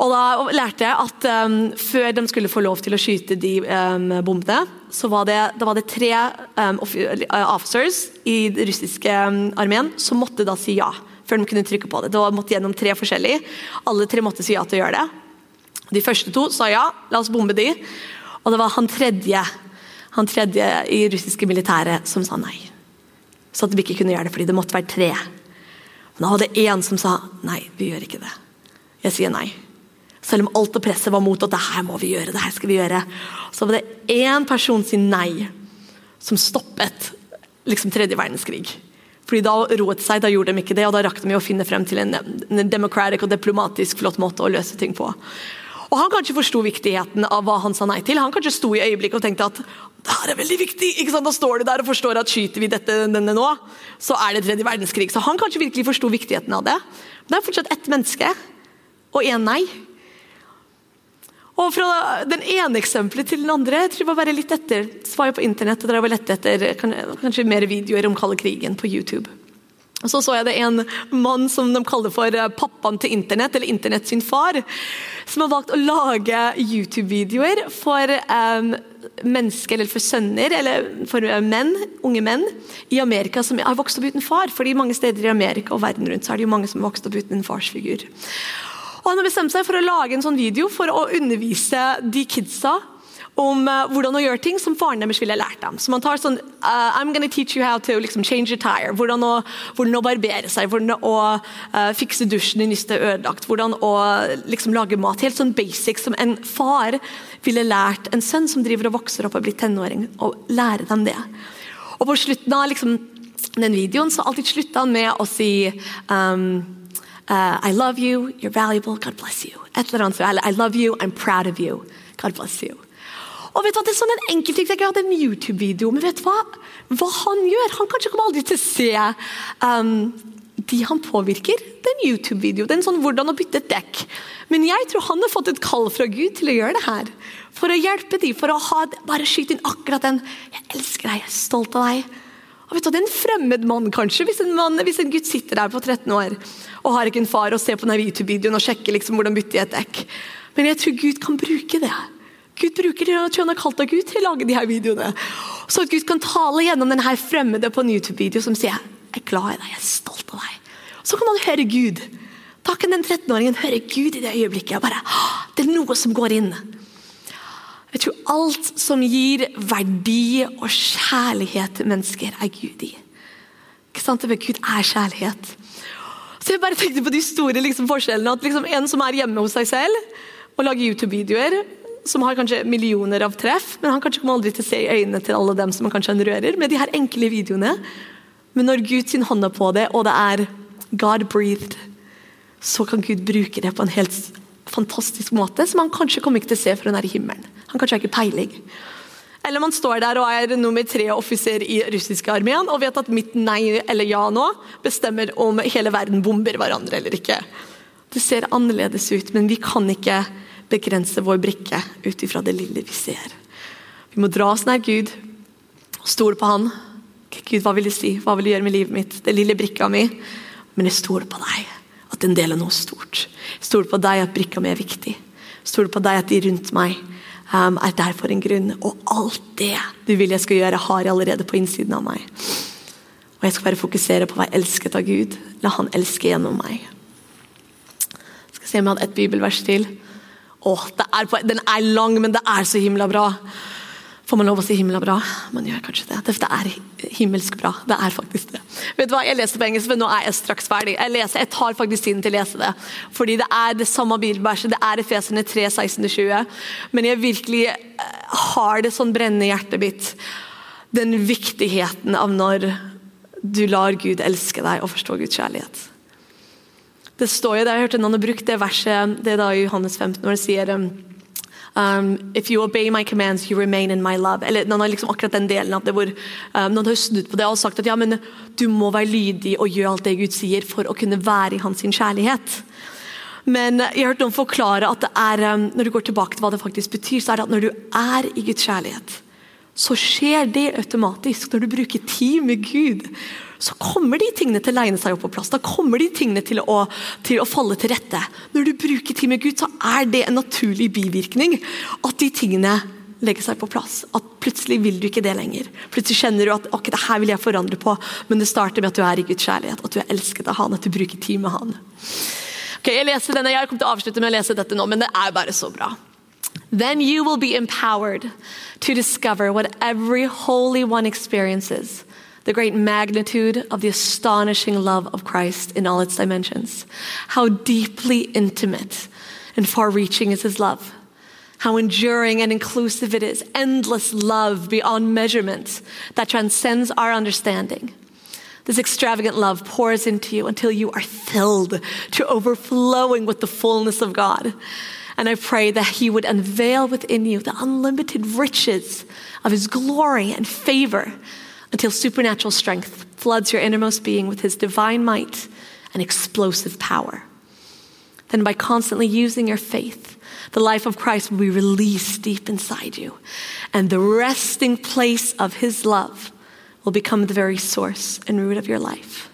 Og da lærte jeg at um, før de skulle få lov til å skyte de um, bombene, så var det, var det tre um, officers i den russiske armeen som måtte da si ja. Før de kunne trykke på det. Det måtte gjennom tre forskjellige. Alle tre måtte si ja til å gjøre det. De første to sa ja, la oss bombe de. Og det var han tredje, han tredje i russiske militæret som sa nei. Så at vi ikke kunne gjøre det fordi det måtte være tre. Men da var det én som sa nei, vi gjør ikke det. Jeg sier nei. Selv om alt og presset var mot at det her må vi gjøre, det her skal vi gjøre. Så var det én person sin nei som stoppet liksom tredje verdenskrig. Fordi Da roet seg, da gjorde de ikke det, og da rakk de å finne frem til en, en demokratisk og diplomatisk flott måte å løse ting på. Og Han kanskje forsto viktigheten av hva han sa nei til. Han kanskje sto i øyeblikket og tenkte at det her er veldig viktig. ikke sant? Da står du der og forstår at skyter vi dette, denne nå, så er det tredje verdenskrig. Så han kanskje virkelig forsto viktigheten av det. Men det er fortsatt ett menneske og én nei. Og fra den ene eksempelet til den andre jeg tror jeg bare litt etter, så på internett og drev og lette etter kanskje mer videoer om kalde krigen på YouTube. Så så jeg det en mann som de kaller for eh, pappaen til internett, eller internett sin far, som har valgt å lage YouTube-videoer for um, mennesker, eller for sønner, eller for menn, unge menn i Amerika som har vokst opp uten far. fordi mange steder i Amerika og verden rundt så er det jo mange som har vokst opp uten en farsfigur. Og Han har bestemt seg for å lage en sånn video for å undervise de kidsa om uh, hvordan å gjøre ting som faren deres ville lært dem. Så man tar sånn uh, I'm gonna teach you how to liksom, change your tire. Hvordan å, hvordan å, barbere seg, hvordan å uh, fikse dusjen i nystet ødelagt. Hvordan å liksom, lage mat. Helt sånn basic som en far ville lært en sønn som driver og vokser opp og blir tenåring, å lære dem det. Og på slutten av liksom, den videoen så alltid slutta han med å si um, I love you, you're valuable, God bless you. Et eller annet, I love you, I'm proud of you, God bless you. Og vet du hva, Det er sånn en enkeltting, Jeg hadde en YouTube-video, men vet du hva? Hva han gjør? Han kanskje kommer aldri til å se um, de han påvirker. Det er en YouTube-video. Det er en sånn 'hvordan å bytte et dekk'. Men jeg tror han har fått et kall fra Gud til å gjøre det her. For å hjelpe dem, for å ha, bare skyte inn akkurat den 'jeg elsker deg, jeg er stolt av deg'. Og vet du, Det er en fremmed mann, kanskje, hvis en, mann, hvis en gutt sitter der på 13 år og har ikke en far og ser på denne YouTube-videoen og sjekker liksom hvordan bytte i et dekk. Men jeg tror Gud kan bruke det. Gud bruker det, at han har kalt av Gud til å lage de her videoene. Så at Gud kan tale gjennom denne fremmede på en YouTube-video som sier jeg er glad i deg, jeg er stolt av deg. Så kan han høre Gud. Da kan den 13-åringen høre Gud i det øyeblikket. og bare, Det er noe som går inn. Jeg tror alt som gir verdi og kjærlighet til mennesker, er Gud i. Ikke sant? Gud er kjærlighet. Så jeg bare tenkte på de store liksom, forskjellene. at liksom, En som er hjemme hos seg selv og lager YouTube-videoer, som har kanskje millioner av treff, men han kanskje kommer aldri til å se i øynene til alle dem som han kanskje han rører, med de her enkle videoene. Men når Gud sin hånd er på det, og det er God breathed, så kan Gud bruke det på en helt fantastisk måte, som han kanskje kommer ikke til å se før han er i himmelen. Han kanskje har ikke peiling. Eller man står der og er nummer tre offiser i russiske armeen og vet at mitt nei eller ja nå bestemmer om hele verden bomber hverandre eller ikke. Det ser annerledes ut, men vi kan ikke begrense vår brikke ut ifra det lille vi ser. Vi må dra oss nær Gud og stole på Han. Gud, hva vil du si? Hva vil du gjøre med livet mitt? Det lille brikka mi. Men jeg stoler på deg, at en del av noe stort. Jeg stoler på deg at brikka mi er viktig. Jeg stoler på deg at de rundt meg um, er der for en grunn. Og alt det du vil jeg skal gjøre, har jeg allerede på innsiden av meg. Og jeg skal bare fokusere på å være elsket av Gud. La Han elske gjennom meg. Jeg skal se om jeg hadde et bibelvers til. Åh, er Den er lang, men det er så himla bra. Får man lov å si himla bra? Man gjør kanskje det. Det er himmelsk bra. Det er faktisk det. Vet du hva, Jeg leser på engelsk, men nå er jeg straks ferdig. Jeg, leser, jeg tar faktisk tiden til å lese det. Fordi det er det samme bibelverset. Det er Efeserne 3, 16-20. Men jeg virkelig eh, har det sånn brennende i hjertet mitt. Den viktigheten av når du lar Gud elske deg og forstå Guds kjærlighet. Det står jo, det, Jeg hørte noen har brukt det verset det er da i Johannes 15 når det sier um, um, If you obey my commands, you remain in my love. Eller noen har liksom akkurat den delen av det hvor um, Noen har snudd på det og sagt at ja, men du må være lydig og gjøre alt det Gud sier for å kunne være i hans kjærlighet. Men jeg har hørt noen forklare at det er, um, når du går tilbake til hva det faktisk betyr, så er det at når du er i Guds kjærlighet, så skjer det automatisk når du bruker tid med Gud så kommer de tingene til å legne seg opp på plass. Da kommer de tingene til å, til å falle til rette. Når du bruker tid med Gud, så er det en naturlig bivirkning at de tingene legger seg på plass. At plutselig vil du ikke det lenger. Plutselig kjenner du at ok, det her vil jeg forandre på, men det starter med at du er i Guds kjærlighet, at du er elsket av Han, at du bruker tid med Han. Ok, Jeg leser denne, jeg kommer til å avslutte med å lese dette nå, men det er bare så bra. Then you will be empowered to discover what every holy one experiences the great magnitude of the astonishing love of Christ in all its dimensions. How deeply intimate and far reaching is his love. How enduring and inclusive it is. Endless love beyond measurement that transcends our understanding. This extravagant love pours into you until you are filled to overflowing with the fullness of God. And I pray that He would unveil within you the unlimited riches of His glory and favor until supernatural strength floods your innermost being with his divine might and explosive power. Then, by constantly using your faith, the life of Christ will be released deep inside you, and the resting place of his love will become the very source and root of your life.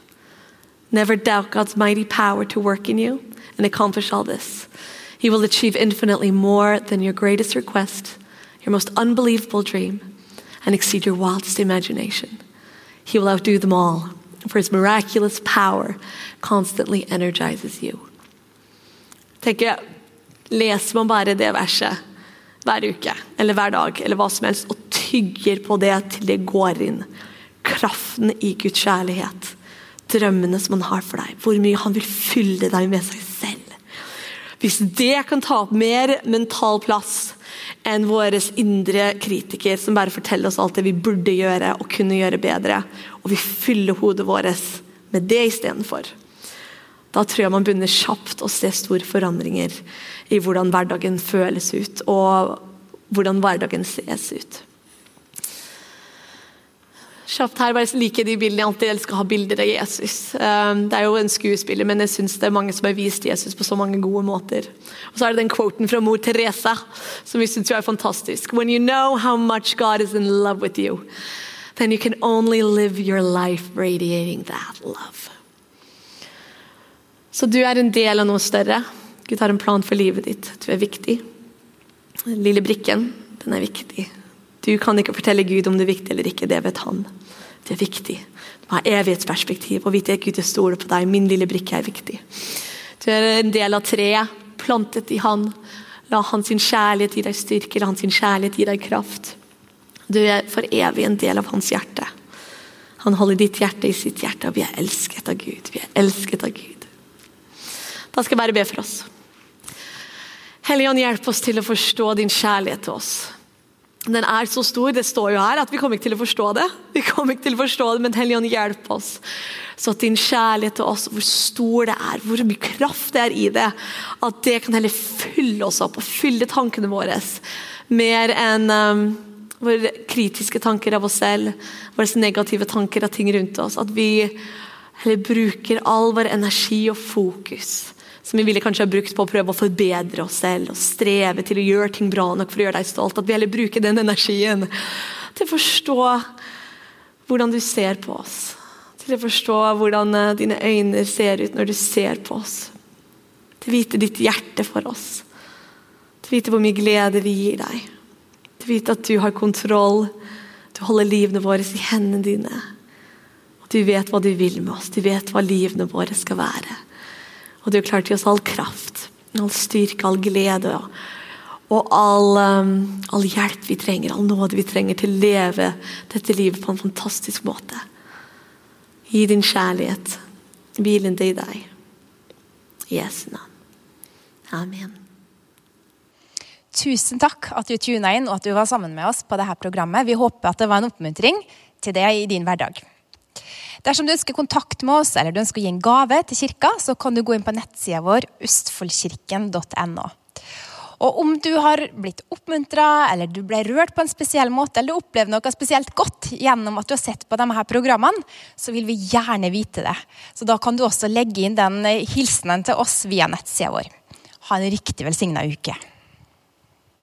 Never doubt God's mighty power to work in you and accomplish all this. He will achieve infinitely more than your greatest request your most unbelievable dream, and exceed your wildest imagination. He will outdo them all, for his miraculous power constantly energizes you. Tenker, Leser man bare det verset hver uke eller hver dag eller hva som helst, og tygger på det til det går inn, kraften i Guds kjærlighet, drømmene som han har for deg, hvor mye han vil fylle deg med seg selv. Hvis det kan ta opp mer mental plass enn vår indre kritiker som bare forteller oss alt det vi burde gjøre og kunne gjøre bedre, og vi fyller hodet vårt med det istedenfor, da tror jeg man begynner kjapt å se store forandringer i hvordan hverdagen føles ut, og hvordan hverdagen ses ut. Kjapt her, bare liker de bildene. Jeg alltid elsker å ha bilder av Jesus. Um, det er jo en skuespiller, men jeg syns det er mange som har vist Jesus på så mange gode måter. Og så er det den quoten fra mor Teresa som vi syns er fantastisk. When you know how much God is in love with you, then you can only live your life radiating that love. Så du er en del av noe større. Gud har en plan for livet ditt. Du er viktig. Den lille brikken, den er viktig. Du kan ikke fortelle Gud om det er viktig eller ikke, det vet han. Det er viktig. Du har evighetsperspektiv og vite at Gud jeg stoler på deg. Min lille brikke er viktig. Du er en del av treet, plantet i Han. La hans kjærlighet gi deg styrke, la hans kjærlighet gi deg kraft. Du er for evig en del av hans hjerte. Han holder ditt hjerte i sitt hjerte, og vi er elsket av Gud. Vi er elsket av Gud. Da skal jeg bare be for oss. Helligånd, hjelp oss til å forstå din kjærlighet til oss den er så stor, det står jo her, at vi kommer ikke til å forstå det. Vi kommer ikke til å forstå det, Men Helligånd, hjelp oss. Så at din kjærlighet til oss, hvor stor det er, hvor mye kraft det er i det, at det kan heller fylle oss opp og fylle tankene våre. Mer enn um, våre kritiske tanker av oss selv, våre negative tanker av ting rundt oss. At vi heller bruker all vår energi og fokus som vi ville kanskje ha brukt på å prøve å forbedre oss selv og streve til å gjøre ting bra nok for å gjøre deg stolt. At vi heller bruker den energien til å forstå hvordan du ser på oss. Til å forstå hvordan eh, dine øyne ser ut når du ser på oss. Til å vite ditt hjerte for oss. Til å vite hvor mye glede vi gir deg. Til å vite at du har kontroll. Du holder livene våre i hendene dine. Og du vet hva du vil med oss. Du vet hva livene våre skal være. Og du klarte å gi oss all kraft, all styrke, all glede og all, um, all, hjelp vi trenger, all nåde vi trenger til å leve dette livet på en fantastisk måte. Gi din kjærlighet, hvilende i deg. Jesu navn. Amen. Tusen takk at du tuna inn og at du var sammen med oss på dette programmet. Vi håper at det var en oppmuntring til deg i din hverdag. Dersom du ønsker kontakt med oss eller du ønsker å gi en gave til kirka, så kan du gå inn på nettsida vår østfoldkirken.no. Og om du har blitt oppmuntra, eller du ble rørt på en spesiell måte, eller du opplevde noe spesielt godt gjennom at du har sett på disse programmene, så vil vi gjerne vite det. Så da kan du også legge inn den hilsenen til oss via nettsida vår. Ha en riktig velsigna uke.